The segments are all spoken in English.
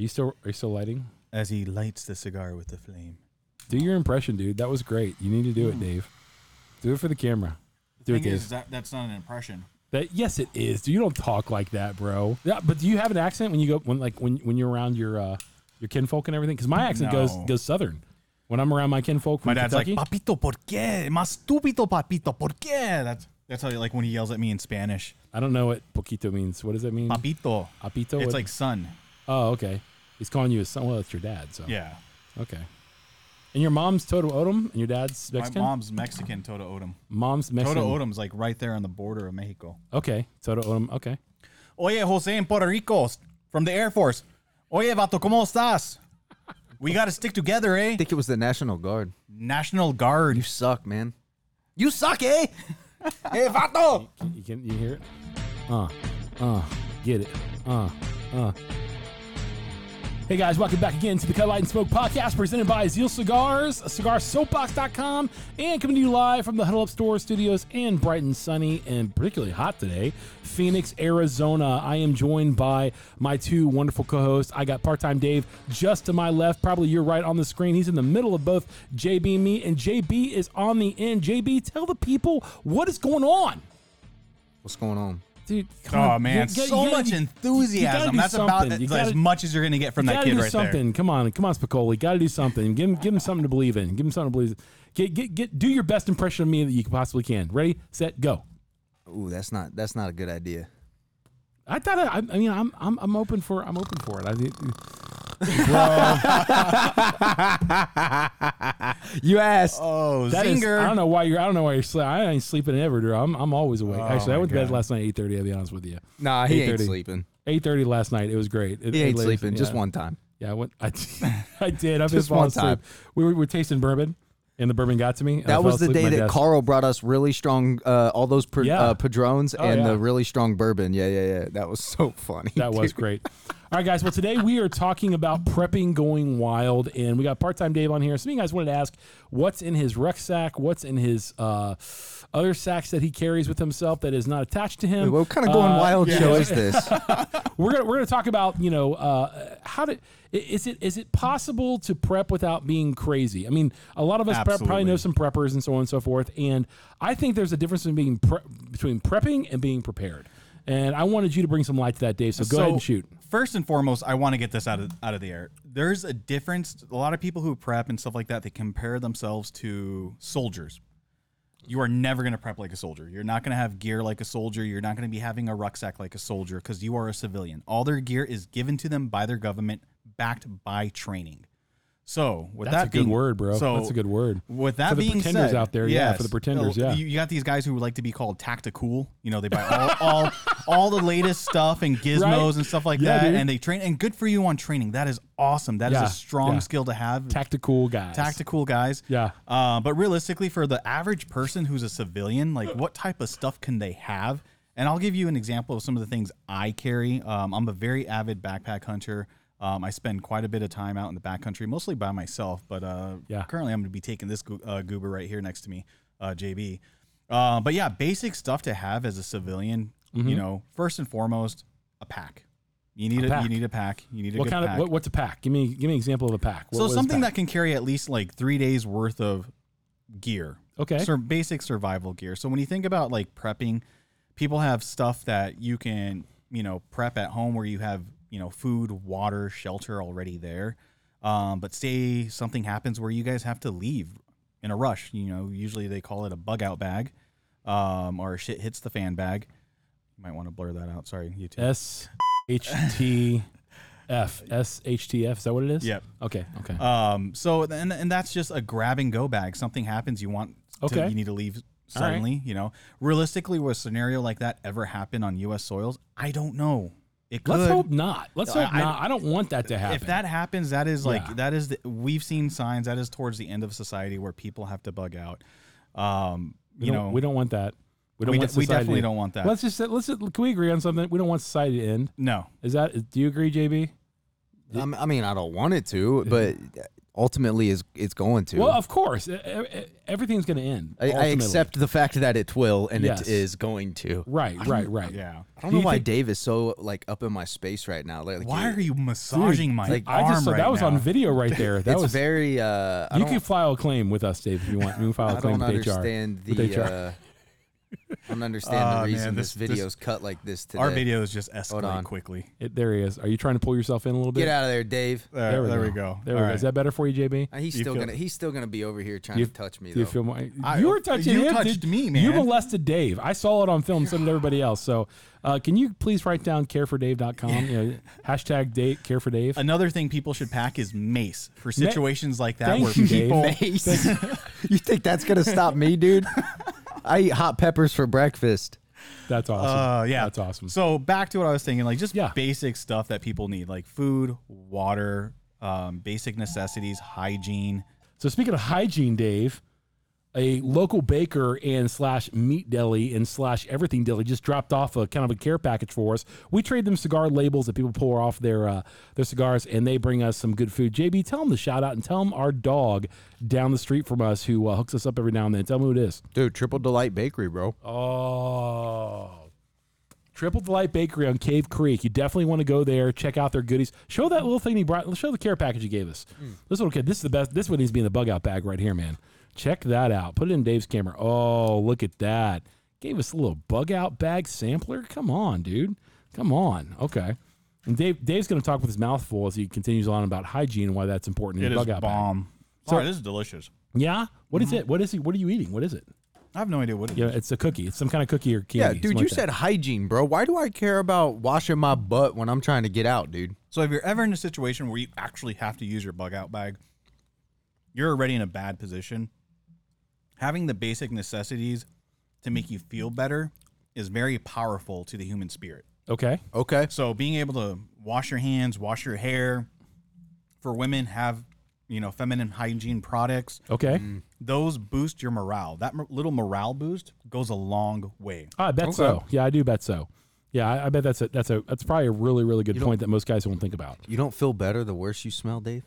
Are you still are you still lighting? as he lights the cigar with the flame. Do your impression, dude. That was great. You need to do it, Dave. Do it for the camera. Do it, Thing Dave. is, that, that's not an impression. That yes, it is. Dude, you don't talk like that, bro. Yeah, but do you have an accent when you go when like when when you're around your uh your kinfolk and everything? Because my accent goes No. goes southern. When I'm around my kinfolk from My dad's Kentucky, like, "Papito, ¿por qué? Más estúpido, papito, ¿por qué?" That's that's how like when he yells at me in Spanish. I don't know what poquito means. What does that mean? Papito. Papito, It's What- like son. oh, okay. He's calling you a son. Well, it's your dad. So Yeah. okay. And your mom's Tohono O'odham and your dad's Mexican. My mom's Mexican, Tohono O'odham. mom's Mexican. Tohono O'odham's like right there on the border of Mexico. Okay, Tohono O'odham. Okay. Oye, Jose in Puerto Rico from the Air Force. Oye, vato, ¿cómo estás? We got to stick together, eh? I think it was the National Guard. National Guard. You suck, man. You suck, eh? hey, vato. Can, you can you hear it? Uh, uh, get it. Uh, uh. Hey guys, welcome back again to the Cut Light and Smoke podcast presented by Zeal Cigars, cigarsoapbox.com, and coming to you live from the Huddle Up Store studios in bright and sunny and particularly hot today, Phoenix, Arizona. I am joined by my two wonderful co-hosts. I got part-time Dave just to my left, probably you're right on the screen. He's in the middle of both JB and me, and JB is on the end. JB, tell the people what is going on. What's going on? Dude, oh, come Oh on. man, You got- so you gotta- much you- you enthusiasm. That's about something. You as gotta- much as you're gonna get from you that gotta kid do right something. there. Come on, come on, Spicoli. Got to do something. Give him, give him something to believe in. Give him something to believe. In. Get, get, get. Do your best impression of me that you possibly can. Ready, set, go. Ooh, that's not that's not a good idea. I thought. I, I mean, I'm, I'm, I'm open for. I'm open for it. I, You asked. Oh, that is- zinger! I don't know why you're. I don't know why you're. Sleeping. I ain't sleeping ever. Drew. I'm, I'm always awake. Oh Actually, I my went to bed God. last night eight thirty. I'll be honest with you. nah, he ain't 8:30. sleeping. Eight thirty last night. It was great. It- He ain't it- sleeping. Just yeah. one time. Yeah, I went. I, I did. I've Just been one falling asleep. We were, we were tasting bourbon, and the bourbon got to me. That was the day that desk. Carl brought us really strong, uh, all those per, Yeah. uh, padrones Oh, and yeah. the really strong bourbon. Yeah, yeah, yeah. That was so funny. That was great. All right, guys. Well, today we are talking about prepping going wild, and we got part-time Dave on here. Some of you guys wanted to ask what's in his rucksack, what's in his uh, other sacks that he carries with himself that is not attached to him. Wait, what kind of going Uh, wild yeah. show is this? we're gonna we're gonna talk about you know uh, how to i- is it is it possible to prep without being crazy? I mean, a lot of us prep, probably know some preppers and so on and so forth, and I think there's a difference in being pre- between prepping and being prepared. And I wanted you to bring some light to that, Dave. So go ahead and shoot. First and foremost, I want to get this out of out of the air. There's a difference. A lot of people who prep and stuff like that, they compare themselves to soldiers. You are never going to prep like a soldier. You're not going to have gear like a soldier. You're not going to be having a rucksack like a soldier because you are a civilian. All their gear is given to them by their government, backed by training. So, with That's that a good word, bro. So That's a good word. With that For the being pretenders said, out there, yeah, for the pretenders, yeah. You, got these guys who like to be called tactical. You know, they buy all all, all the latest stuff and gizmos Right? and stuff like Yeah, that, dude. and they train. And good for you on training. That is awesome. That is Yeah, a strong yeah. skill to have. Tactical guys. Tactical guys. Yeah. Uh, but realistically, for the average person who's a civilian, like what type of stuff can they have? And I'll give you an example of some of the things I carry. Um, I'm a very avid backpack hunter. Um, I spend quite a bit of time out in the backcountry, mostly by myself. But uh, Yeah. currently, I'm going to be taking this goo- uh, goober right here next to me, uh, JB. Uh, but yeah, basic stuff to have as a civilian. You know, first and foremost, a pack. You need Mm-hmm. A a, pack. you need a pack. You need a What kind pack. of what, what's a pack? Give me give me an example of a pack. What- So what something pack? that can carry at least like three days worth of gear. Okay. So basic survival gear. So when you think about like prepping, people have stuff that you can, you know, prep at home where you have, you know, food, water, shelter already there. Um, but say something happens where you guys have to leave in a rush. You know, usually they call it a bug out bag, um, or shit hits the fan bag. You might want to blur that out. Sorry, YouTube. S H T F S H T F. Is that what it is? Yep. Okay. Okay. Um, so and, and that's just a grab and go bag. Something happens, you want to, Okay. you need to leave All right. suddenly. You know, realistically, will a scenario like that ever happen on U.S. soils? I don't know. It could. Let's hope not. Let's hope I- not. I don't want that to happen. if that happens, that is like Yeah. that is the, we've seen signs that is towards the end of society where people have to bug out. Um, we you don't, know, we don't want that. We don't we, want de- we definitely to- don't want that. Let's just let's just, can we agree on something? We don't want society to end. no, Is that? Do you agree, JB? I mean, I don't want it to, but ultimately is it's going to. Well, of course, e- e- everything's going to end. I, I accept the fact that it will and Yes. it is going to. Right, right, right. Yeah. I don't Do know you why think- Dave is so like up in my space right now. Like, Why are you massaging my like, I arm just saw right that was now? on video right there. That it's was very. Uh, I You don't, can file a claim with us, Dave, if you want. You can file a I claim don't with HR. understand With the. HR. Uh, I don't understand Ah, the reason man, this, this- this- video's cut like this today. Our is just Hold escalate on. quickly. It, there he is. Are you trying to pull yourself in a little bit? Get out of there, Dave. There, There we, there go. we go. There we All go. Is that better for you, JB? Uh, He's You still feel- gonna. He's still gonna be over here trying You- to touch me Do you feel more? I- you were touching you him. touched dude. me, You molested Dave. I saw it on film. So did everybody else. So, uh, can you please write down carefordave.com? You know, hashtag date care for Dave. Another thing people should pack is mace for situations like that Thank where you, Dave. people. Mace. you think that's gonna stop me, dude? I eat hot peppers for breakfast. That's awesome. Uh, yeah, that's awesome. So back to what I was thinking, like just Yeah. basic stuff that people need, like food, water, um, basic necessities, hygiene. So speaking of hygiene, Dave, a local baker and slash meat deli and slash everything deli just dropped off a kind of a care package for us. We trade them cigar labels that people pour off their uh, their cigars, and they bring us some good food. JB, tell them the shout out and tell them our dog down the street from us who uh, hooks us up every now and then. Tell them who it is. Dude, Triple Delight Bakery, bro. Oh. Triple Delight Bakery on Cave Creek. You definitely want to go there. Check out their goodies. Show that little thing he brought. Show the care package he gave us. This little kid. This is the best. This one needs to be in the bug out bag right here, man. Check that out. Put it in Dave's camera. Oh, look at that. Gave us a little bug out bag sampler. Come on, dude. Come on. Okay. And Dave, Dave's going to talk with his mouth full as he continues on about hygiene and why that's important in It the is bug out bomb. So- Sorry, this is delicious. Yeah. What is mm-hmm. it? What is he? What are you eating? What is it? I have no idea what it is. Yeah, it's a cookie. It's some kind of cookie or candy. Yeah, something dude, like you that. said hygiene, bro. Why do I care about washing my butt when I'm trying to get out, dude? So if you're ever in a situation where you actually have to use your bug out bag, you're already in a bad position. Having the basic necessities to make you feel better is very powerful to the human spirit. Okay. Okay. So being able to wash your hands, wash your hair, for women have you know feminine hygiene products. Okay. Mm. Those boost your morale. That m- little morale boost goes a long way. Oh, I bet so. Yeah, I do bet so. Yeah, I, I bet that's a that's a that's probably a really really good point that most guys won't think about. You don't feel better the worse you smell, Dave?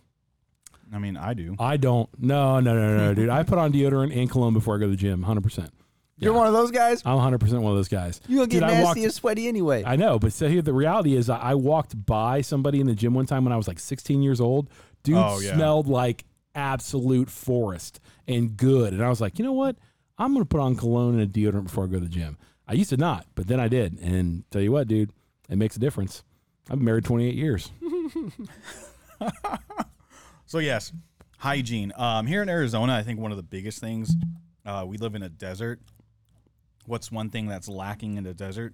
I mean, I do. I don't. No, no, no, no, dude. I put on deodorant and cologne before I go to the gym. Hundred percent. You're one of those guys? I'm 100 percent one of those guys. You gonna get Dude, I nasty walked- and sweaty anyway. I know, but so here the reality is, I I walked by somebody in the gym one time when I was like 16 years old. Dude Oh, yeah. smelled like absolute forest and good, and I was like, you know what? I'm gonna put on cologne and a deodorant before I go to the gym. I used to not, but then I did, and tell you what, dude, it makes a difference. I've been married 28 years. So yes, hygiene. Um, here in Arizona, I think one of the biggest things. Uh, we live in a desert. What's one thing that's lacking in the desert?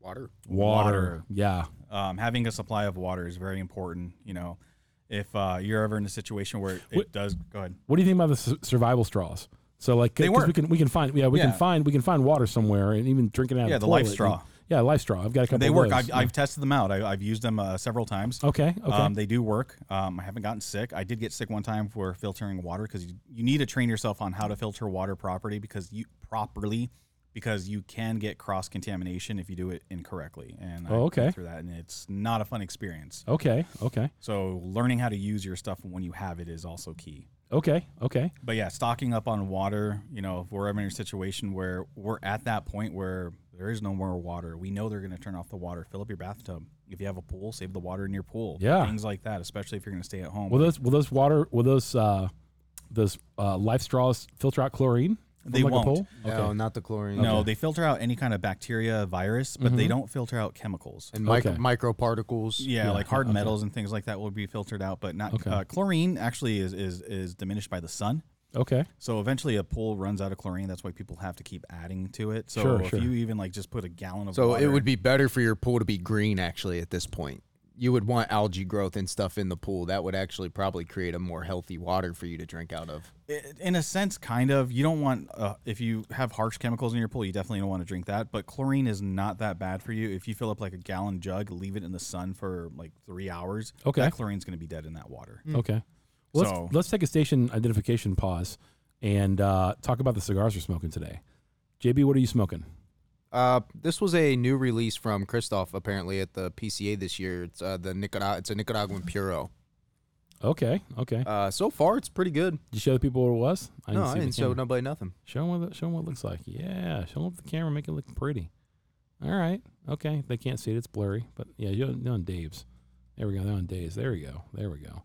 Water. Water. Yeah. Um, having a supply of water is very important. You know, if uh, you're ever in a situation where it What- does, go ahead. What do you think about the su- survival straws? So like, They 'cause we can we can find yeah we Yeah. can find we can find water somewhere and even drinking out of Yeah, the, the life straw. and- yeah, life straw. I've got a couple. They of work. I've, I've tested them out. I, I've used them uh, several times. okay. Okay. Um, they do work. Um, I haven't gotten sick. I did get sick one time for filtering water because you, you need to train yourself on how to filter water properly because you properly because you can get cross contamination if you do it incorrectly. And Oh, okay. through that, and it's not a fun experience. okay. Okay. So learning how to use your stuff when you have it is also key. Okay. Okay. But yeah, stocking up on water. You know, if we're ever in a situation where we're at that point where there is no more water, we know they're going to turn off the water. Fill up your bathtub. If you have a pool, save the water in your pool. Yeah. things like that. Especially if you're going to stay at home. Will those will those water will those uh those uh life straws filter out chlorine? They like, won't. pool? No, not the chlorine. No, they filter out any kind of bacteria, virus, but they Mhm. don't filter out chemicals. And micro, Okay. microparticles. Yeah, Yeah, like hard okay. metals and things like that will be filtered out, but not Okay. uh, chlorine. Actually, is, is is diminished by the sun. Okay. So eventually, a pool runs out of chlorine. That's why people have to keep adding to it. So Sure, if sure. you even like just put a gallon of water So water, it would be better for your pool to be green actually at this point. You would want algae growth and stuff in the pool. That would actually probably create a more healthy water for you to drink out of. I- in a sense, kind of. You don't want uh, if you have harsh chemicals in your pool, you definitely don't want to drink that. But chlorine is not that bad for you. If you fill up like a gallon jug, leave it in the sun for like three hours. Okay. that chlorine's going to be dead in that water. Okay. Well, So- let's let's take a station identification pause and uh, talk about the cigars we're smoking today. JB, what are you smoking? Uh, this was a new release from Kristoff apparently at the PCA this year. It's uh, the Nicarag- It's a Nicaraguan Puro. Okay, okay. Uh, so far, it's pretty good. Did you show the people what it was? no, I didn't show camera. nobody nothing. Show them what it, show 'em what it looks like. Yeah, show them the camera, make it look pretty. All right, okay. They can't see it; it's blurry. But yeah, you're they're on Dave's. There we go. They're on Dave's. There we go. There we go.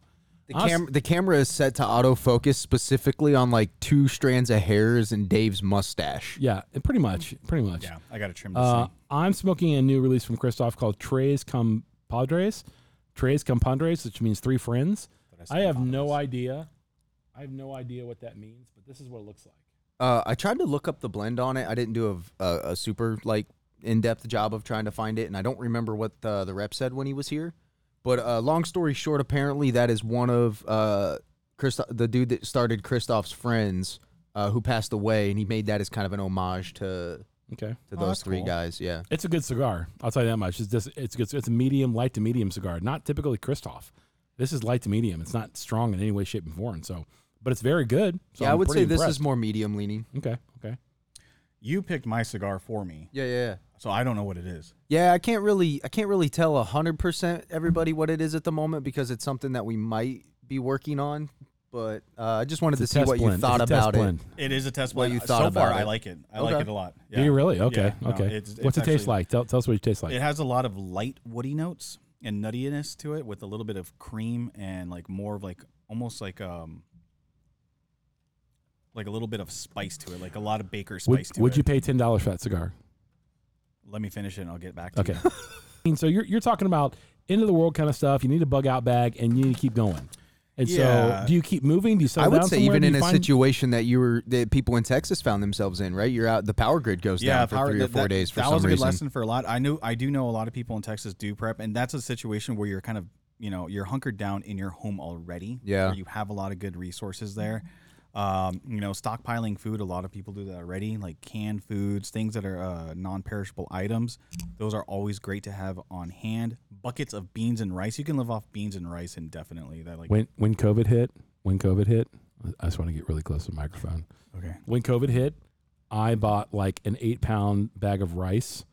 The, Us- cam- the camera is set to autofocus specifically on like two strands of hairs and Dave's mustache. Yeah, it- pretty much, pretty much. Yeah, I got to trim this. Uh, thing. I'm smoking a new release from Kristoff called Tres Compadres. Tres Compadres, which means three friends. But I have no idea. idea. I have no idea what that means, but this is what it looks like. Uh, I tried to look up the blend on it. I didn't do a, a, a super like in depth job of trying to find it, and I don't remember what the, the rep said when he was here. But uh, long story short, apparently that is one of uh, Christo- the dude that started Kristoff's friends uh, who passed away, and he made that as kind of an homage to Okay. to Oh, those that's three cool. guys. Yeah. It's a good cigar. I'll tell you that much. It's just it's good. It's a medium, light to medium cigar. Not typically Kristoff. This is light to medium. It's not strong in any way, shape, and form. So, but it's very good. So yeah, I I'm would pretty say this is more medium leaning. okay. Okay. You picked my cigar for me, Yeah, yeah, yeah. So I don't know what it is. Yeah, I can't really I can't really tell hundred percent everybody what it is at the moment because it's something that we might be working on. But uh, I just wanted It's to a see what what you thought it's a test about it. blend. It is a test What blend. you thought so thought far, about I it. like it. I Okay. like it a lot. Yeah. Do you really? Okay. Yeah, no, okay. it's- What's it's it taste actually- like? Tell, tell us what it tastes like. It has a lot of light woody notes and nuttiness to it, with a little bit of cream and like more of like almost like um like a little bit of spice to it, like a lot of baker spice would to would it. you pay ten dollars for that cigar? Let me finish it, and I'll get back to Okay. you. And so you're you're talking about end of the world kind of stuff. You need a bug out bag, and you need to keep going. And so, do you keep moving? Do you settle I would down say somewhere? even in a situation that you were that people in Texas found themselves in, right? You're out the power grid goes down for power- three or four that- days for that some was a good reason. lesson for a lot. I knew I do know a lot of people in Texas do prep, and that's a situation where you're kind of you know you're hunkered down in your home already. Yeah. where you have a lot of good resources there. Um, you know, stockpiling food. A lot of people do that already, like canned foods, things that are uh, non-perishable items. Those are always great to have on hand. Buckets of beans and rice. You can live off beans and rice indefinitely. That like when when COVID hit, when COVID hit, I just want to get really close to the microphone. okay. When COVID hit, I bought like an eight pound bag of rice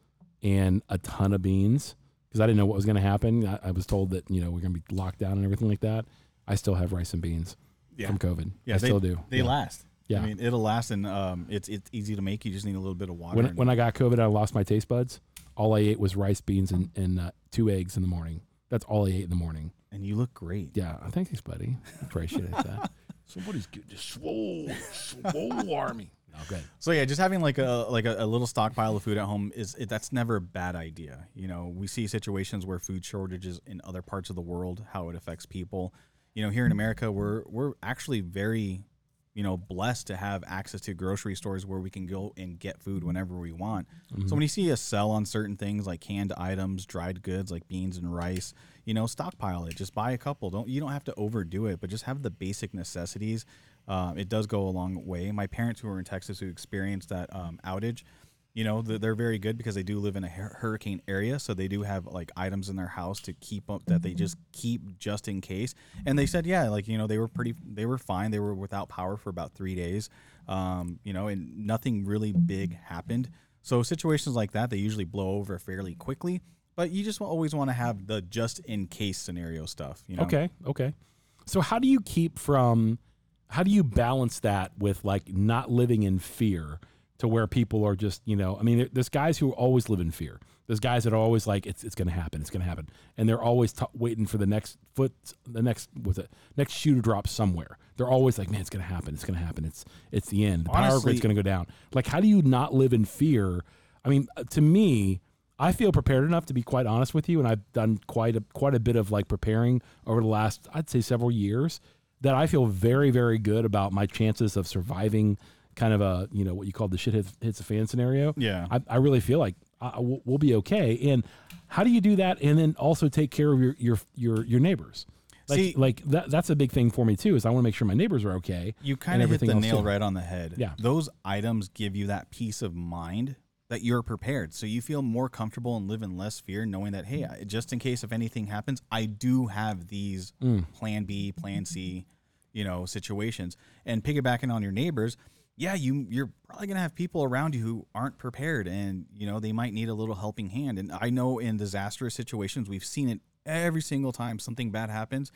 and a ton of beans because I didn't know what was going to happen. I, I was told that you know we're going to be locked down and everything like that. I still have rice and beans Yeah. from COVID. Yeah, I they, still do. They yeah. last. Yeah. I mean, it'll last, and um, it's it's easy to make. You just need a little bit of water. When when I got COVID, I lost my taste buds. All I ate was rice, beans, and, and uh, two eggs in the morning. That's all I ate in the morning. and you look great. Yeah, I thanks, buddy. Appreciate that. Somebody's getting this swole, swole army. Okay. So yeah, just having like a like a, a little stockpile of food at home is it, that's never a bad idea. You know, we see situations where food shortages in other parts of the world, how it affects people. You know, here in America, we're we're actually very, you know, blessed to have access to grocery stores where we can go and get food whenever we want. So when you see a sell on certain things like canned items, dried goods like beans and rice, you know, stockpile it. Just buy a couple. Don't you don't have to overdo it, but just have the basic necessities. Um, it does go a long way. My parents who were in Texas who experienced that um, outage, you know, they're, they're very good because they do live in a hurricane area, so they do have like items in their house to keep up that they just keep just in case. And they said, yeah, like you know, they were pretty, they were fine. They were without power for about three days, um, you know, and nothing really big happened. So situations like that, they usually blow over fairly quickly. But you just always want to have the just in case scenario stuff. You know? Okay, okay. So how do you keep from how do you balance that with like not living in fear to where people are just, you know, I mean, there's guys who always live in fear. There's guys that are always like, it's, it's going to happen. It's going to happen. And they're always t- waiting for the next foot, the next, what's it, next shoe to drop somewhere. They're always like, man, it's going to happen. It's going to happen. It's, it's the end. The power grid's going to go down. Like, how do you not live in fear? I mean, uh, to me, I feel prepared enough to be quite honest with you, and I've done quite a quite a bit of like preparing over the last, I'd say, several years. That I feel very, very good about my chances of surviving kind of a you know what you call the shit hits, hits a fan scenario. Yeah. I, I really feel like I, we'll, we'll be okay. And how do you do that, and then also take care of your your your your neighbors? Like, See- like that, that's a big thing for me too. Is I want to make sure my neighbors are okay. You kind of hit the nail too. right on the head. Yeah. Those items give you that peace of mind that you're prepared. So you feel more comfortable and live in less fear knowing that, hey, I- just in case if anything happens, I do have these Mm. plan B, plan C, you know, situations. And piggybacking on your neighbors, yeah, you you're probably gonna have people around you who aren't prepared and you know they might need a little helping hand. And I know in disastrous situations we've seen it every single time something bad happens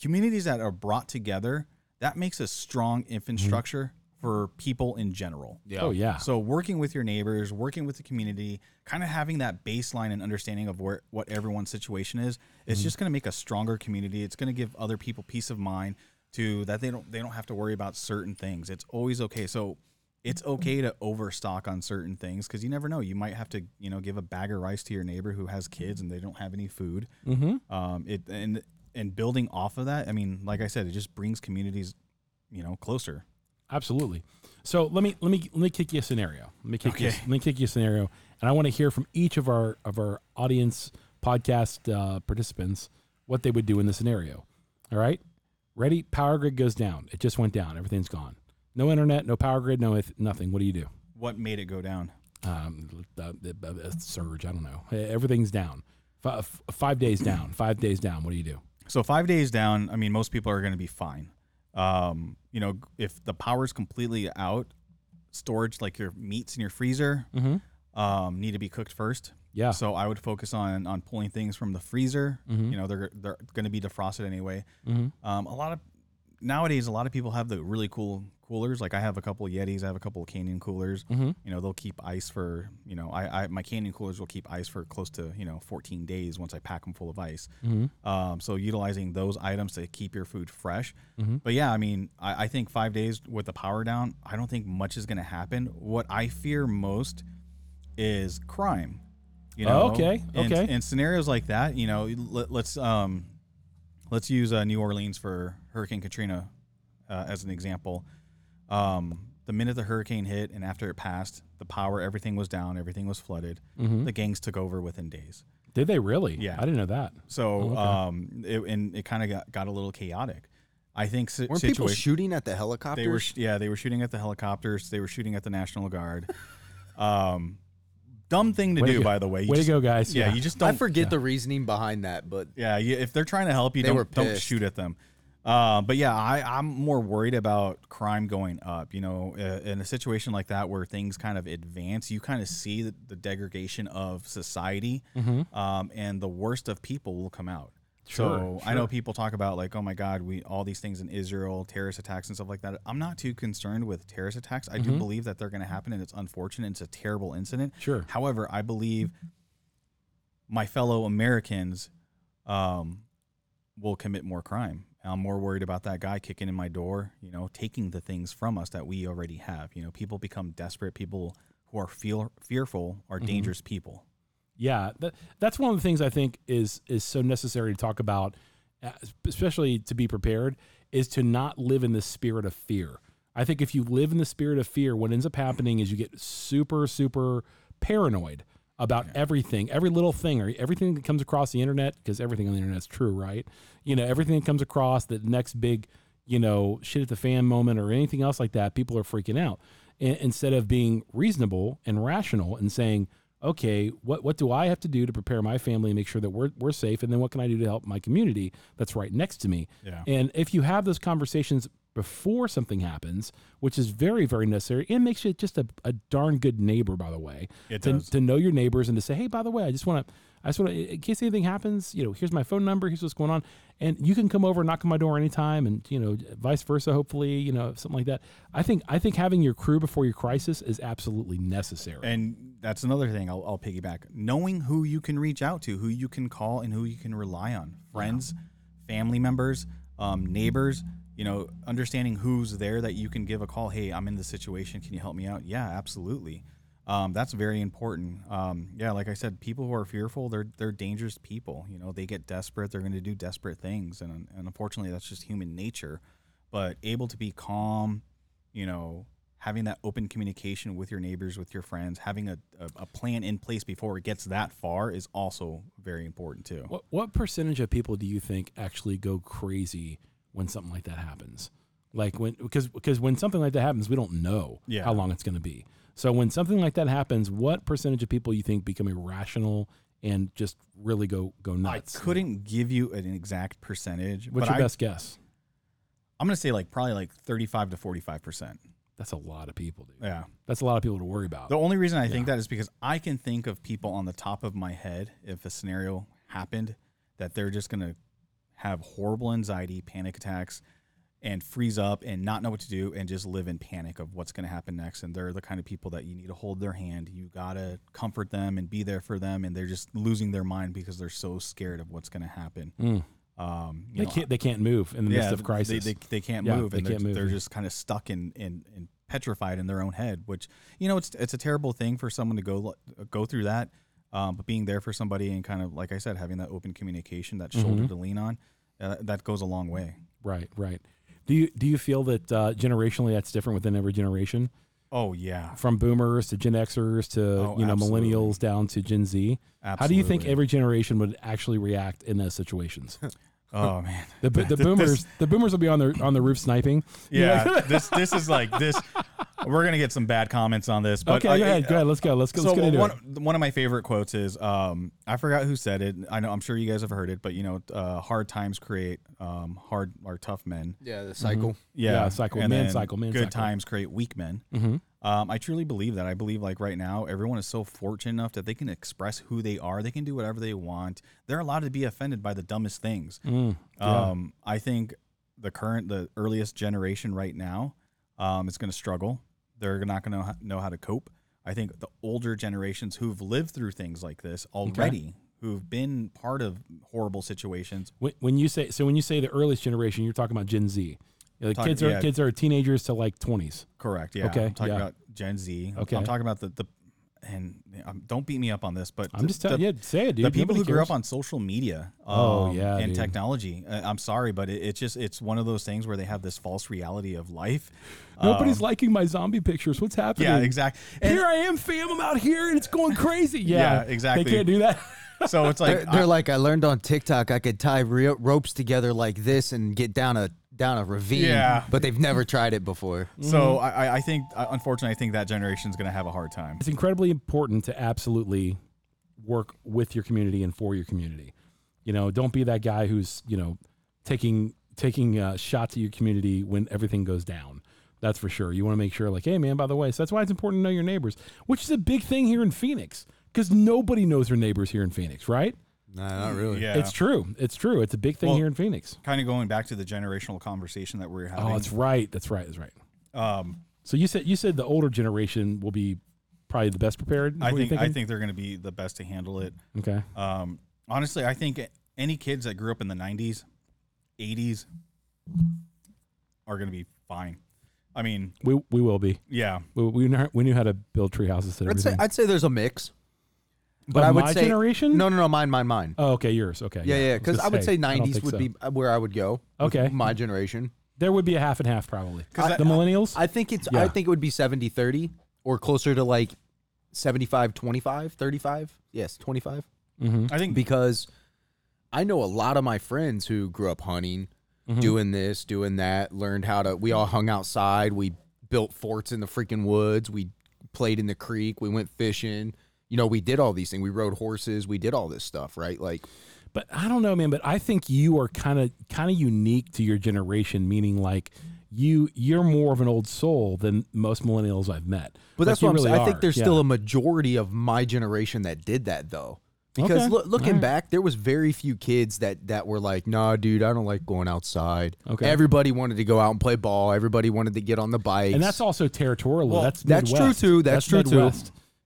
communities that are brought together, that makes a strong Mm-hmm. infrastructure for people in general. Yeah. Oh yeah. So working with your neighbors, working with the community, kind of having that baseline and understanding of where what everyone's situation is, it's just going to make a stronger community. It's going to give other people peace of mind to that they don't they don't have to worry about certain things. It's always okay. So it's okay to overstock on certain things because you never know. You might have to you know give a bag of rice to your neighbor who has kids and they don't have any food. Mm-hmm. Um, it and and building off of that, I mean, like I said, it just brings communities, you know, closer. Absolutely. So let me let me let me kick you a scenario. Let me kick you, Okay. let me kick you a scenario, and I want to hear from each of our of our audience podcast uh, participants what they would do in the scenario. All right, ready? Power grid goes down. It just went down. Everything's gone. No internet, no power grid, no eth- nothing. What do you do? What made it go down? Um, the, the, the surge. I don't know. Everything's down. Five, five days down. Five days down. What do you do? So five days down, I mean, most people are going to be fine. Um, you know, if the power's completely out, storage like your meats in your freezer Mm-hmm. um, need to be cooked first. Yeah. So I would focus on on pulling things from the freezer. Mhm. You know, they're they're going to be defrosted anyway. Mm-hmm. Um, a lot of nowadays, a lot of people have the really cool coolers. Like I have a couple of Yetis, I have a couple of Canyon coolers. Mm-hmm. You know, they'll keep ice for you know, I, I my Canyon coolers will keep ice for close to you know 14 days once I pack them full of ice. Mm-hmm. Um, so utilizing those items to keep your food fresh. Mhm. But yeah, I mean, I, I think five days with the power down, I don't think much is going to happen. What I fear most is crime. You Oh, okay, And, okay. and scenarios like that, you know, let, let's um, let's use uh, New Orleans for Hurricane Katrina uh, as an example. Um, the minute the hurricane hit and after it passed, the power, everything was down, everything was flooded. Mm-hmm. The gangs took over within days. Did they really? Yeah. I didn't know that. So, Oh, okay. um, it, and it kind of got, got a little chaotic. I think si- Weren't people shooting at the helicopters? they were, sh- yeah, they were shooting at the helicopters. They were shooting at the National Guard. um, dumb thing to Way to do, go. by the way. You Way just- to go, guys. Yeah, Yeah. you just don't. I forget yeah. the reasoning behind that, but Yeah, you, if they're trying to help you, They don't, were don't pissed. shoot at them. Uh, but yeah, I, I'm more worried about crime going up. You know, uh, in a situation like that where things kind of advance, you kind of see the, the degradation of society, Mm-hmm. um, and the worst of people will come out. Sure, so I know people talk about like, oh my God, we all these things in Israel, terrorist attacks and stuff like that. I'm not too concerned with terrorist attacks. I do Mhm. believe that they're going to happen, and it's unfortunate. It's a terrible incident. Sure. However, I believe my fellow Americans um, will commit more crime. I'm more worried about that guy kicking in my door, you know, taking the things from us that we already have. You know, people become desperate. People who are feel fearful are Mhm. dangerous people. Yeah, that, that's one of the things I think is is so necessary to talk about, uh, especially to be prepared, is to not live in the spirit of fear. I think if you live in the spirit of fear, what ends up happening is you get super super paranoid about everything, every little thing, or everything that comes across the internet, because everything on the internet is true, right? You know, everything that comes across the next big, you know, shit at the fan moment or anything else like that, people are freaking out. And instead of being reasonable and rational and saying, okay, what what do I have to do to prepare my family and make sure that we're we're safe, and then what can I do to help my community that's right next to me? Yeah. And if you have those conversations before something happens, which is very very necessary, it makes you just a, a darn good neighbor, by the way. It to, does. to know your neighbors and to say, hey, by the way, I just want to. I just want to, in case anything happens, you know, here's my phone number. Here's what's going on, and you can come over and knock on my door anytime, and you know, vice versa. Hopefully, you know, something like that. I think I think having your crew before your crisis is absolutely necessary. And that's another thing I'll, I'll piggyback. Knowing who you can reach out to, who you can call, and who you can rely on. Friends, family members, um, neighbors. You know, understanding who's there that you can give a call. Hey, I'm in this situation. Can you help me out? Yeah, absolutely. Um, that's very important. Um, yeah, like I said, people who are fearful, they're they're dangerous people. You know, they get desperate. They're going to do desperate things, and and unfortunately, that's just human nature. But able to be calm, you know, having that open communication with your neighbors, with your friends, having a, a, a plan in place before it gets that far is also very important too. What what percentage of people do you think actually go crazy when something like that happens? Like when because because when something like that happens, we don't know Yeah. how long it's going to be. So when something like that happens, what percentage of people you think become irrational and just really go go nuts? I couldn't give you an exact percentage, What's but your I, best guess? I'm going to say like probably like 35 to 45 percent. That's a lot of people, dude. Yeah. That's a lot of people to worry about. The only reason I think that is because I can think of people on the top of my head if a scenario happened that they're just going to have horrible anxiety, panic attacks, and freeze up and not know what to do and just live in panic of what's going to happen next. And they're the kind of people that you need to hold their hand. You got to comfort them and be there for them. And they're just losing their mind because they're so scared of what's going to happen. Mm. Um, you They know, can't. They can't move in the midst of they- crisis. They, they, can't Yeah, move, they and they're, can't move, they're yeah. just kind of stuck in, in, in petrified in their own head. Which you know, it's it's a terrible thing for someone to go go through that. Um, but being there for somebody and kind of like I said, having that open communication, that Mm-hmm. shoulder to lean on, uh, that goes a long way. right. Right. Do you do you feel that uh, generationally that's different within every generation, Oh yeah, from Boomers to Gen Xers to Oh, you know absolutely. Millennials down to Gen Z? absolutely. How do you think every generation would actually react in those situations? Oh man, The, the This- boomers, the boomers will be on the on the roof sniping. yeah. this this is like this. We're gonna get some bad comments on this, but okay, I- go ahead, go ahead. Let's go. Let's go. Let's so one, it. one of my favorite quotes is um, I forgot who said it. I know I'm sure you guys have heard it, but you know, uh, hard times create um, hard or tough men. Yeah, the cycle. Yeah, cycle, and man cycle, man Good cycle. times create weak men. Mm-hmm. Um, I truly believe that. I believe like right now, everyone is so fortunate enough that they can express who they are. They can do whatever they want. They're allowed to be offended by the dumbest things. Mm, yeah. Um, I think the current, the earliest generation right now, um, is going to struggle. They're not going to know how to cope. I think the older generations who've lived through things like this already, who've been part of horrible situations, When, when you say so, when you say the earliest generation, you're talking about Gen Z. Like Talk- kids are yeah. kids are teenagers to like twenties. correct? Yeah. Okay, I'm talking yeah. about Gen Z. Okay. I'm talking about the the, and um, don't beat me up on this, but I'm the- just the, telling you, say it, dude. the people Nobody who grew up on social media Oh, um, yeah, and dude. technology uh, i'm sorry but it, it's just it's one of those things where they have this false reality of life Nobody's Um, liking my zombie pictures. What's happening? yeah exactly and Here I am, fam. I'm out here and it's going crazy. Yeah, Yeah, exactly. They can't do that. so it's like They're, they're like, I learned on TikTok I could tie re- ropes together like this and get down a down a ravine. Yeah. but they've never tried it before. so I, I- I think uh, unfortunately i think that generation is going to have a hard time it's incredibly important to absolutely work with your community and for your community. You know, don't be that guy who's you know taking taking uh, shots at your community when everything goes down. That's for sure. You want to make sure, like, hey, man, by the way, so that's why it's important to know your neighbors, which is a big thing here in Phoenix because nobody knows their neighbors here in Phoenix, right? Nah, not really. yeah It's true. It's true. It's a big thing Well, here in Phoenix. kind of going back to the generational conversation that we're having Oh, that's right. That's right. That's right. um, So you said you said the older generation will be probably the best prepared. is i what you're think i thinking? think they're going to be the best to handle it Okay. um, honestly i think any kids that grew up in the 90s 80s are going to be fine i mean We we will be. yeah We we knew, we knew how to build tree houses and I'd say everything. I'd say there's a mix. But Of I would my say generation. no, no, no, mine, mine, mine. Oh, okay, yours. Okay. yeah, yeah, because gonna I would say 90s would so. be uh, where I would go. with Okay. my generation. There would be a half and half probably. Because the I- millennials. I think it's Yeah. I think it would be 70-30 or closer to like 75 25, 35. Yes, 25. mm-hmm. i think Because I know a lot of my friends who grew up hunting, Mm-hmm. doing this, doing that, learned how to we all hung outside, we built forts in the freaking woods, we played in the creek, we went fishing. You know, we did all these things. We rode horses, we did all this stuff, right? Like But I don't know, man. But I think you are kind of kind of unique to your generation, meaning like you you're more of an old soul than most millennials I've met. But that's Like, you what I'm really saying. I think there's Yeah. still a majority of my generation that did that though. Because Okay. loo- looking right. back, there was very few kids that that were like, "Nah, dude, I don't like going outside." Okay. Everybody wanted to go out and play ball. Everybody wanted to get on the bike, and that's also territorial. Well, that's that's true, too. That's true, too.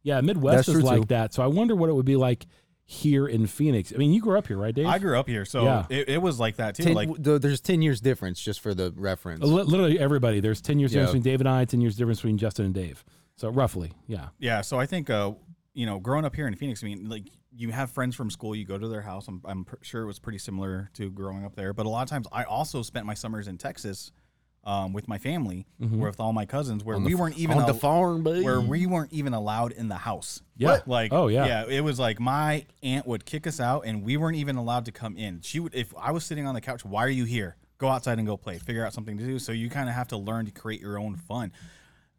Midwest. Yeah, Midwest That's is true, like too. that. So I wonder what it would be like here in Phoenix. I mean, you grew up here, right, Dave? I grew up here, so Yeah. it, it was like that too. ten, like th- there's ten years difference just for the reference. Li- Literally everybody. There's ten years Yeah. difference between Dave and I. Ten years difference between Justin and Dave. So roughly, yeah. Yeah, so I think uh, you know, growing up here in Phoenix, I mean, like you have friends from school, you go to their house. I'm, I'm pr- sure it was pretty similar to growing up there. But a lot of times, I also spent my summers in Texas um, with my family, Mm-hmm. with all my cousins, where On we the weren't even on the farm, baby. where we weren't even allowed in the house. Yeah. Like, Oh, yeah. yeah. It was like my aunt would kick us out, and we weren't even allowed to come in. She would, if I was sitting on the couch, why are you here? Go outside and go play. Figure out something to do. So you kind of have to learn to create your own fun.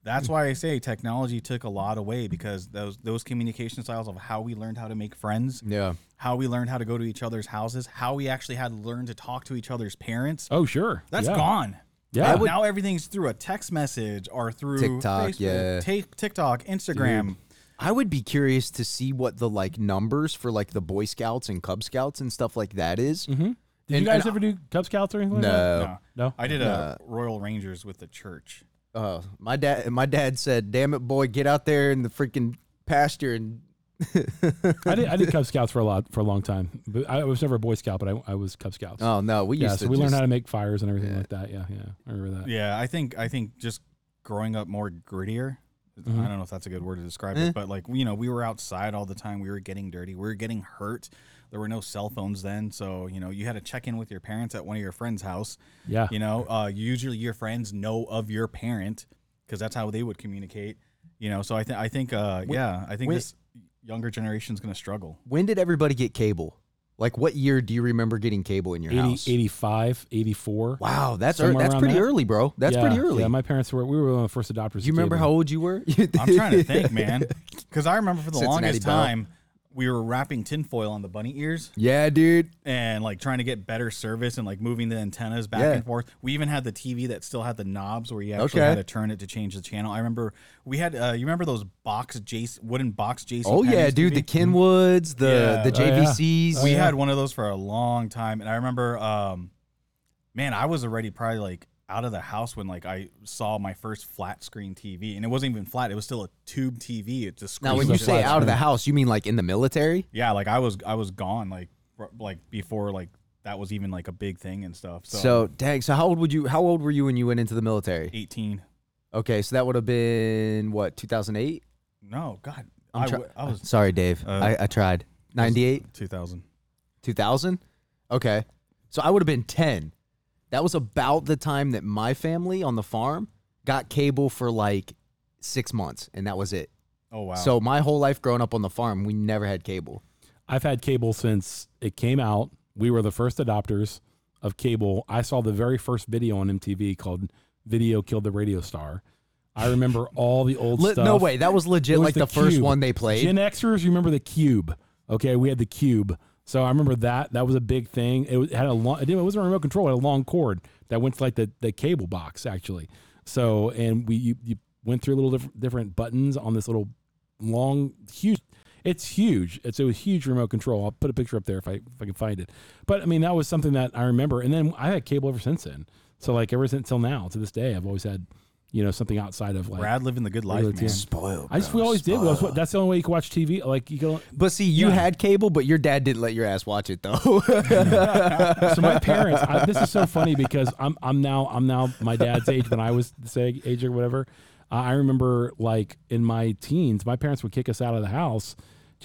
That's why I say technology took a lot away because those those communication styles of how we learned how to make friends, yeah. how we learned how to go to each other's houses, how we actually had to learn to talk to each other's parents. Oh, sure. That's yeah. gone. Yeah. Now- now everything's through a text message or through TikTok, Facebook, yeah. Ta- TikTok, Instagram. I would be curious to see what the like numbers for like the Boy Scouts and Cub Scouts and stuff like that is. Mhm. Did And- you guys and- ever do Cub Scouts or anything? like that? No. No. No. I did a Nah. Royal Rangers with the church. Uh, my dad, my dad said, "Damn it, boy, get out there in the freaking pasture and." I did. I did Cub Scouts for a lot for a long time. But I was never a Boy Scout, but I, I was Cub Scouts. Oh no, we used yeah, to. so we learned how to make fires and everything Yeah. like that. Yeah, yeah, I remember that. Yeah, I think I think just growing up more grittier. I don't know if that's a good word to describe Eh. it, but like you know, we were outside all the time. We were getting dirty. We were getting hurt. There were no cell phones then, so you know you had to check in with your parents at one of your friends' house. Yeah, You know, uh, usually your friends know of your parent because that's how they would communicate. You know, so I think I think uh, yeah, I think when- this younger generation is going to struggle. When did everybody get cable? Like, what year do you remember getting cable in your 80, house? 85, 84. Wow, that's ear- that's pretty that. early, bro. That's Yeah, pretty early. Yeah, my parents were. We were one of the first adopters. do you remember cable. how old you were? I'm trying to think, man, because I remember for the Cincinnati longest Bell. time we were wrapping tinfoil on the bunny ears. Yeah, dude. and like trying to get better service and like moving the antennas back Yeah. and forth. We even had the TV that still had the knobs where you actually Okay. had to turn it to change the channel. I remember we had uh, you remember those box Jason wooden box Jason. Oh yeah, dude. The Kenwoods, the Yeah. the Oh, yeah. JVCs. we had one of those for a long time, and I remember, um, man, I was already probably like out of the house when like I saw my first flat screen TV, and it wasn't even flat; it was still a tube TV. It just now, when you say out of the house, you mean like in the military? yeah, like I was I was gone like like before like that was even like a big thing and stuff. So, So, dang. So, how old would you? How old were you when you went into the military? eighteen. Okay, so that would have been what 2008. No, God, I'm I was Sorry, Dave. Uh, I, I tried. 98, 2000. 2000. Okay, so I would have been 10. That was about the time that my family on the farm got cable for like six months, and that was it. Oh wow. So my whole life growing up on the farm, we never had cable. I've had cable since it came out. We were the first adopters of cable. I saw the very first video on MTV called "Video Killed the Radio Star." I remember all the old Le- stuff. no way, that was legit was like the, first one they played. Gen Xers, you remember the Cube? Okay, we had the Cube. So I remember that. That was a big thing. It, had a long. It wasn't a remote control. It had a long cord that went to like the, the cable box actually. So and we you, you went through little different, different buttons on this little long huge. It's huge. It's a huge remote control. I'll put a picture up there if I if I can find it. But I mean that was something that I remember. And then I had cable ever since then. So like ever since till now to this day, I've always had you know something outside of like. Brad living the good life, man. TV. Spoiled. I just we always did. That's, what, that's the only way you can watch TV. Like you go. But see, you Yeah. had cable, but your dad didn't let your ass watch it though. so my parents I, this is so funny because i'm i'm now i'm now my dad's age when i was the same age or whatever uh, i remember like in my teens my parents would kick us out of the house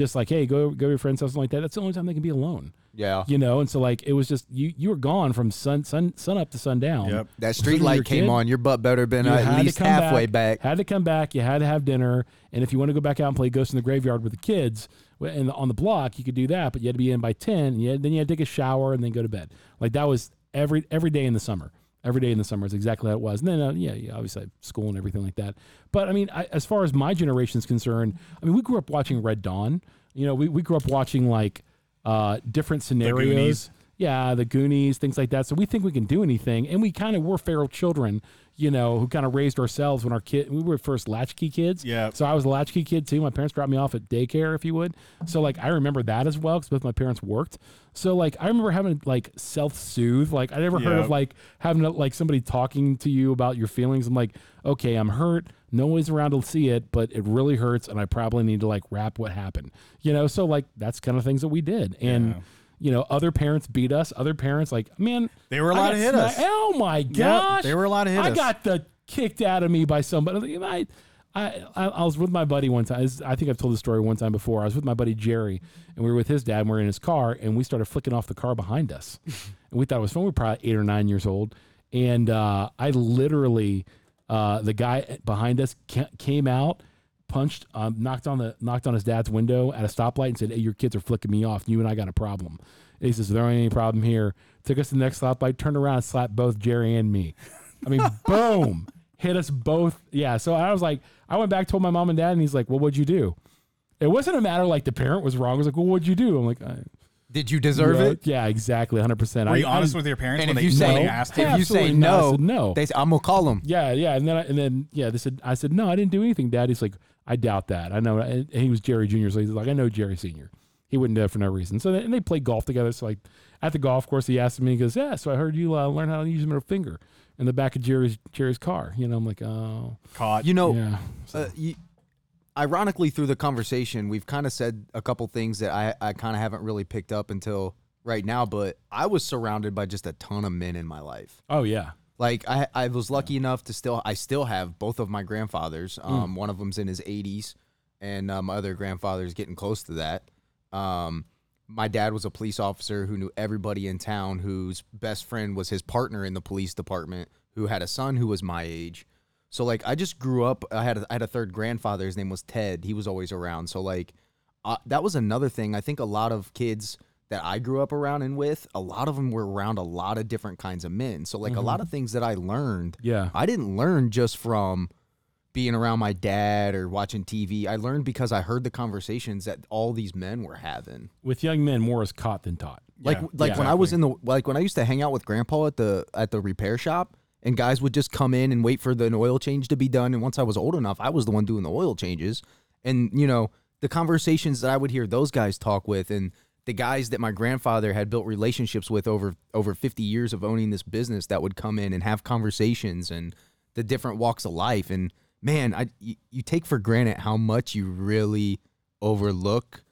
just like hey go go to your friend's house something like that that's the only time they can be alone yeah. you know and so like it was just you you were gone from sun sun sun up to sundown Yep. That So street you were a light came kid, on. Your butt better been you at least halfway back. Had to come back. You had to have dinner, and if you want to go back out and play Ghost in the Graveyard with the kids wh- in the, on the block, you could do that. But you had to be in by ten. And you had, then you had to take a shower and then go to bed. Like that was every every day in the summer. Every day in the summer is exactly how it was. And then uh, yeah, yeah, obviously school and everything like that. But I mean, I, as far as my generation is concerned, I mean, we grew up watching Red Dawn. You know, we we grew up watching like uh, different scenarios. Yeah, the Goonies, things like that. So we think we can do anything, and we kind of were feral children, you know, who kind of raised ourselves when our kid. We were first latchkey kids. Yeah. So I was a latchkey kid too. My parents dropped me off at daycare, if you would. So like I remember that as well, because both my parents worked. So like I remember having like self soothe. Like I never heard Yeah. of like having like somebody talking to you about your feelings. I'm like, okay, I'm hurt. No one's around to see it, but it really hurts, and I probably need to like wrap what happened. You know. So like that's kind of things that we did, and. Yeah. You know, other parents beat us. Other parents, like, man, They were allowed to hit sma- us. Oh my Yep, gosh, they were allowed to hit I us. I got the kicked out of me by somebody. I, I, I, I was with my buddy one time. I think I've told this story one time before. I was with my buddy Jerry, and we were with his dad. and we are in his car, and we started flicking off the car behind us, and we thought it was fun. We were probably eight or nine years old, and uh, I literally, uh, the guy behind us ca- came out. Punched, um, knocked on the knocked on his dad's window at a stoplight and said, "Hey, your kids are flicking me off. You and I got a problem." And he says, "There ain't any problem here." Took us to the next stoplight, turned around, and slapped both Jerry and me. I mean, boom, hit us both. Yeah. So I was like, I went back, told my mom and dad, and he's like, "Well, what'd you do?" It wasn't a matter like the parent was wrong. It was like, "Well, what'd you do?" I'm like, I, Did you deserve you know, it? Yeah, exactly, hundred percent. Were you honest with your parents And when if they, you say when they no, asked If you? you say Absolutely no, no. They say, I'm gonna call them. Yeah, yeah, and then I, and then yeah, they said I said no, I didn't do anything, Dad. He's like, I doubt that. I know, and and he was Jerry Junior, so he's like, I know Jerry Senior. He wouldn't do it for no reason. So they, and they played golf together. So like, at the golf course, he asked me, he goes, "Yeah, so I heard you uh, learn how to use your middle finger in the back of Jerry's Jerry's car." You know, I'm like, "Oh, Caught. You know, yeah." So, uh, you, ironically, through the conversation, we've kind of said a couple things that I, I kind of haven't really picked up until right now. But I was surrounded by just a ton of men in my life. oh yeah, Like I, I was lucky enough to still, I still have both of my grandfathers. Hmm. Um, one of them's in his 80s, and uh, my other grandfather's getting close to that. Um, my dad was a police officer who knew everybody in town. Whose best friend was his partner in the police department, who had a son who was my age. So like, I just grew up. I had a, I had a third grandfather. His name was Ted. He was always around. So like, uh, that was another thing. I think a lot of kids that I grew up around and with, a lot of them were around a lot of different kinds of men. So like a lot of mm-hmm. things that I learned, yeah, I didn't learn just from being around my dad or watching TV. I learned because I heard the conversations that all these men were having. with young men, more is caught than taught. Like Yeah, like yeah, when I was in the like when I used to hang out with grandpa at the at the repair shop and guys would just come in and wait for the oil change to be done and once I was old enough, I was the one doing the oil changes. And you know, the conversations that I would hear those guys talk with and the guys that my grandfather had built relationships with over over 50 years of owning this business that would come in and have conversations and the different walks of life and man, I you, you take for granted how much you really overlook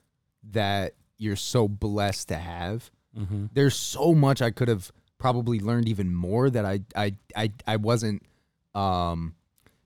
that you're so blessed to have. Mm-hmm. There's so much I could have probably learned even more that I I I, I wasn't um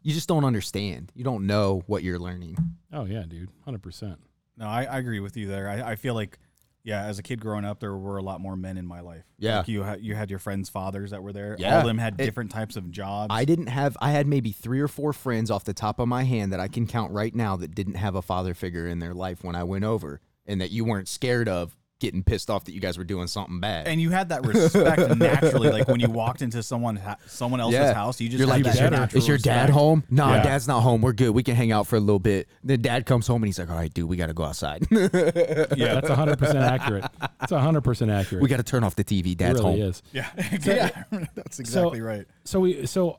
you just don't understand. You don't know what you're learning. Oh yeah, dude, hundred percent. No, I, I agree with you there. I, I feel like, yeah, as a kid growing up, there were a lot more men in my life. Yeah. Like you had you had your friends' fathers that were there. Yeah, All of them had It- different types of jobs. I didn't have I had maybe 3 or 4 friends off the top of my hand that I can count right now that didn't have a father figure in their life when I went over and that you weren't scared of getting pissed off that you guys were doing something bad. and you had that respect naturally. Like when you walked into someone someone else's Yeah. house, you just You're like, that is your, is your dad respect. home? Nah, Yeah. dad's not home. We're good. We can hang out for a little bit. Then dad comes home and he's like, all right, dude, we got to go outside. Yeah, that's hundred percent accurate. That's hundred percent accurate. we got to turn off the TV. it Dad's really home. is. Yeah, yeah, that's exactly right. so we so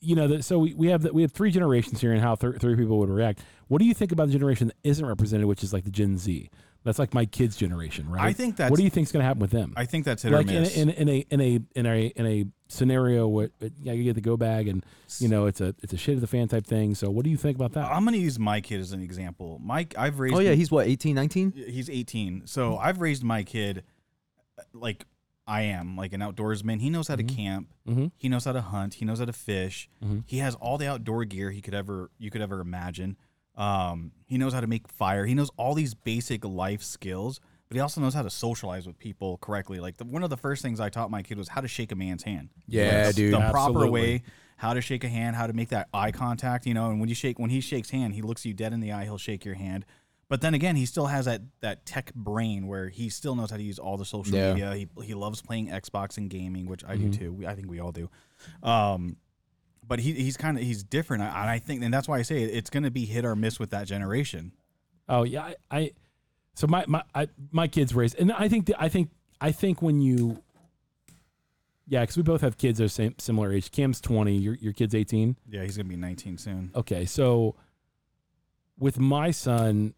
you know that so we, we have that we have three generations here and how th- three people would react what do you think about the generation that isn't represented which is like the gen z that's like my kids generation right I think that's- what do you think's going to happen with them I think that's hit like or in a, miss. in, a- in a in a in a in a scenario where yeah, you get the go bag and you know it's a it's a shit of the fan type thing so what do you think about that I'm gonna use my kid as an example. Mike, I've raised. Oh, yeah. He's what, 18, 19? he's 18. So I've raised my kid uh, like I am, like an outdoorsman. He knows how to camp. Mhm. He knows how to hunt. He knows how to fish. Mhm. He has all the outdoor gear he could ever you could ever imagine. Um, he knows how to make fire. He knows all these basic life skills, but he also knows how to socialize with people correctly. Like the, one of the first things I taught my kid was how to shake a man's hand. Yeah, Like, dude. The proper way, how to shake a hand, how to make that eye contact. You know, and when you shake, when he shakes hand, he looks you dead in the eye. He'll shake your hand. But then again, he still has that that tech brain where he still knows how to use all the social Yeah. media. He he loves playing Xbox and gaming, which I do too. I think we all do. Um, but he he's kind of he's different, I- and I think, and that's why I say it, it's going to be hit or miss with that generation. Oh yeah, I, I so my my I, my kids raised, and I think that I think I think when you, yeah, because we both have kids of same similar age. Cam's twenty, your your kid's eighteen. Yeah, he's going to be 19 soon. Okay, so with my son,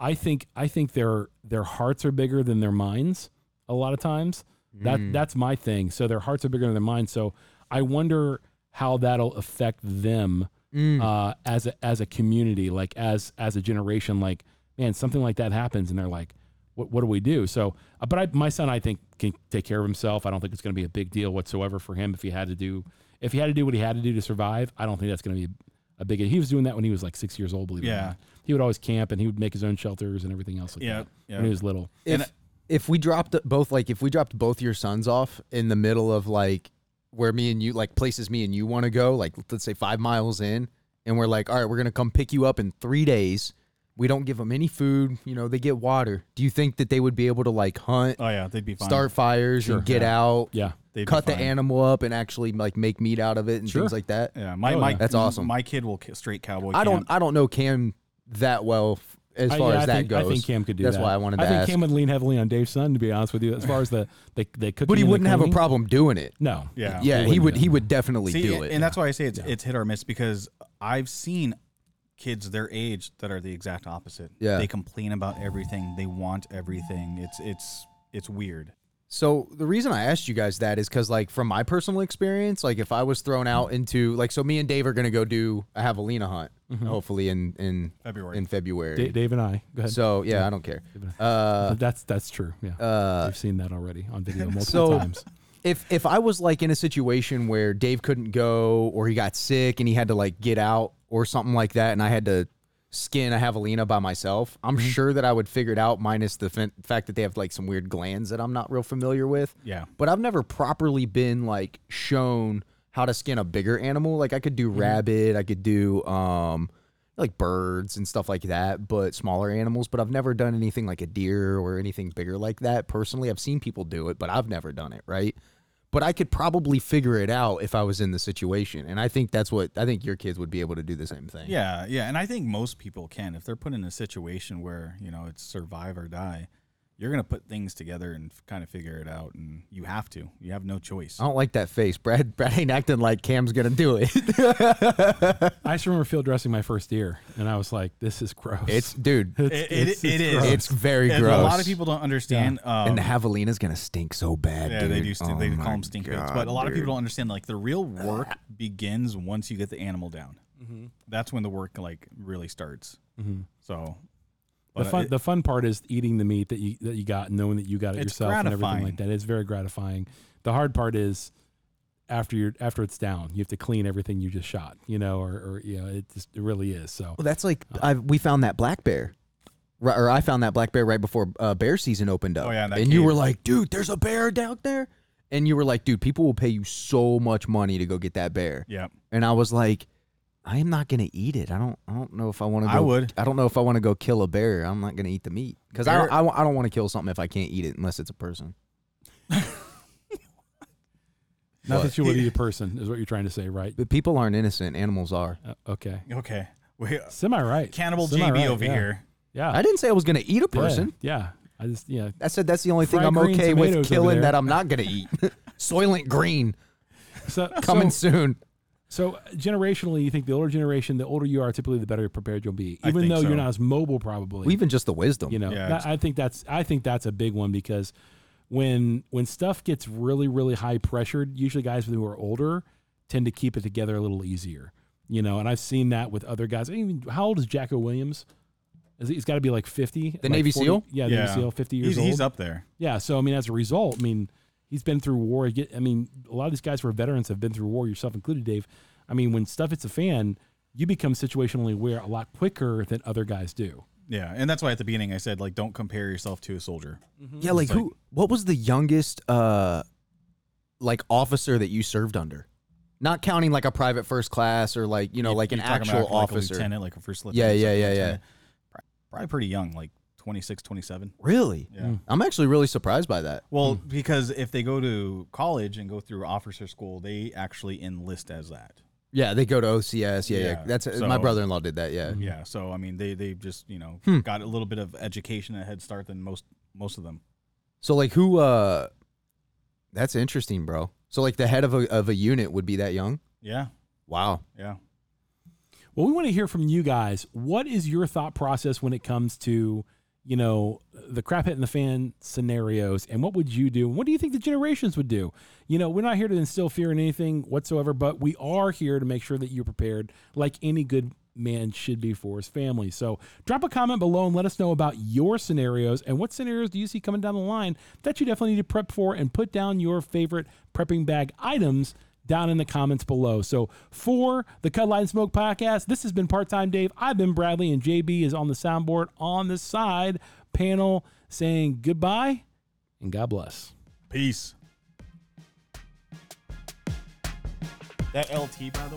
I think I think their their hearts are bigger than their minds. A lot of times, that Mm. that's my thing. So their hearts are bigger than their minds. So I wonder how that'll affect them Mm. uh, as a as a community, like as as a generation. Like, man, something like that happens, and they're like, "What what do we do?" So, uh, but I, my son, I think, can take care of himself. I don't think it's going to be a big deal whatsoever for him if he had to do if he had to do what he had to do to survive. I don't think that's going to be a big. He was doing that when he was like six years old. Believe it or not. he would always camp and he would make his own shelters and everything else like Yeah, that yeah. when he was little. And if if we dropped both like if we dropped both your sons off in the middle of like where me and you like places me and you want to go like let's say five miles in and we're like all right we're gonna come pick you up in three days we don't give them any food you know they get water do you think that they would be able to like hunt Oh yeah, they'd be fine. start fires Sure, and get yeah. out Yeah, They'd be cut the fine. animal up and actually like make meat out of it and Sure. things like that Yeah, my, Oh, my yeah. That's awesome. My kid will ki- straight cowboy. i don't camp. i don't know cam that well f- as I- far yeah, as I that think, goes I think Cam could do that. that's that. why i wanted to I think ask Cam would lean heavily on Dave's son. To be honest with you, as far as the the, the cooking, but he and the wouldn't have a cleaning. problem doing it No, Yeah. yeah he he wouldn't would do he would definitely See, do and, it and that's why I say it's it's hit or miss because I've seen kids their age that are the exact opposite. Yeah. they complain about everything. They want everything. It's it's it's weird. So the reason I asked you guys that is because, like, from my personal experience, like, if I was thrown out into, like, so me and Dave are gonna go do a javelina hunt, hopefully in in February. in February. Da- Dave and I. Go ahead. So yeah, I don't care. Dave and I. Uh, that's that's true. Yeah, uh, I've seen that already on video multiple So- times. if if I was like in a situation where Dave couldn't go or he got sick and he had to like get out or something like that, and I had to skin a javelina by myself, I'm Mm-hmm. sure that I would figure it out. Minus the fin- fact that they have like some weird glands that I'm not real familiar with. Yeah. But I've never properly been like shown how to skin a bigger animal. Like I could do Mm-hmm. rabbit, I could do um like birds and stuff like that, but smaller animals. But I've never done anything like a deer or anything bigger like that. Personally, I've seen people do it, but I've never done it, right? But I could probably figure it out if I was in the situation. And I think that's what I think your kids would be able to do the same thing. Yeah, yeah, and I think most people can if they're put in a situation where you know it's survive or die. You're gonna put things together and kind of figure it out, and you have to. You have no choice. I don't like that face. Brad Brad ain't acting like Cam's gonna do it. I just remember field dressing my first deer, and I was like, "This is gross." it's dude, It, it, it is. it's very And gross. A lot of people don't understand. Um, and the javelina's gonna stink so bad. yeah, dude. they do. St- Oh they my call them stink bits, God, but a lot of dude. people don't understand. Like the real work begins once you get the animal down. Mm-hmm. That's when the work like really starts. So the but fun. it- the fun part is eating the meat that you that you got, and knowing that you got it It's yourself, and everything like that. It's very gratifying. The hard part is after you're after it's down, you have to clean everything you just shot. You know, or, or you know, it just it really is. So Well, that's like I we found that black bear, right, or I found that black bear right before uh, bear season opened up. Oh, yeah, in that and you were like, dude, there's a bear down there, and you were like, dude, people will pay you so much money to go get that bear, yeah, and I was like. I am not gonna eat it. I don't. I don't know if I want to. I go would. I don't know if I want to go kill a bear. I'm not gonna eat the meat because I, don't- I, don't- I don't want to kill something if I can't eat it unless it's a person. not What? that you would eat a person is what you're trying to say, right? But people aren't innocent. Animals are. Uh, okay, okay. Wait, semi right. Cannibal Semi JB right, over yeah. here. Yeah, I didn't say I was gonna eat a Yeah, person. Yeah, I just yeah. I said that's the only thing Fried I'm green okay tomatoes over with killing there. that I'm not gonna eat. Soylent Green So coming so, soon. So uh, generationally, you think the older generation, the older you are, typically the better prepared you'll be. Even though so. you're not as mobile, probably. Well, even just the wisdom. you know, Yeah, that- I think that's I think that's a big one because when when stuff gets really really high pressured, usually guys who are older tend to keep it together a little easier. You know, and I've seen that with other guys. I mean, how old is Jocko Willink? He, he's got to be like fifty. The like Navy 40 SEAL? Yeah, the Navy SEAL, fifty years he's, old. he's up there. Yeah, so I mean, as a result, I mean, he's been through war. I mean, a lot of these guys who are veterans have been through war, yourself included, Dave. I mean, when stuff hits a fan, you become situationally aware a lot quicker than other guys do. Yeah, and that's why at the beginning I said like don't compare yourself to a soldier. Yeah, like like- who? What was the youngest, uh, like officer that you served under? Not counting like a private first class or like you know like an You're actual about, like, officer. a lieutenant, like a first Yeah, lieutenant. yeah, second yeah, yeah. Probably pretty young, like 26, 27. Really? Yeah. Mm. I'm actually really surprised by that. Well, because if they go to college and go through officer school, they actually enlist as that. Yeah, they go to OCS. Yeah, yeah. Yeah, That's my brother-in-law did that. Yeah. Yeah, so I mean, they they just you know Hmm. got a little bit of education and a head start than most most of them. So like who? uh That's interesting, bro. So like the head of a of a unit would be that young. Yeah, Wow. yeah. Well, we want to hear from you guys. What is your thought process when it comes to, you know, the crap hitting the fan scenarios, and what would you do? What do you think the generations would do? You know, we're not here to instill fear in anything whatsoever, but we are here to make sure that you're prepared, like any good man should be for his family. So, drop a comment below and let us know about your scenarios and what scenarios do you see coming down the line that you definitely need to prep for, and put down your favorite prepping bag items down in the comments below. So for the Cut Light and Smoke podcast, this has been Part Time Dave. I've been Bradley, and JB is on the soundboard on the side panel saying goodbye and God bless. Peace. That LT, by the way.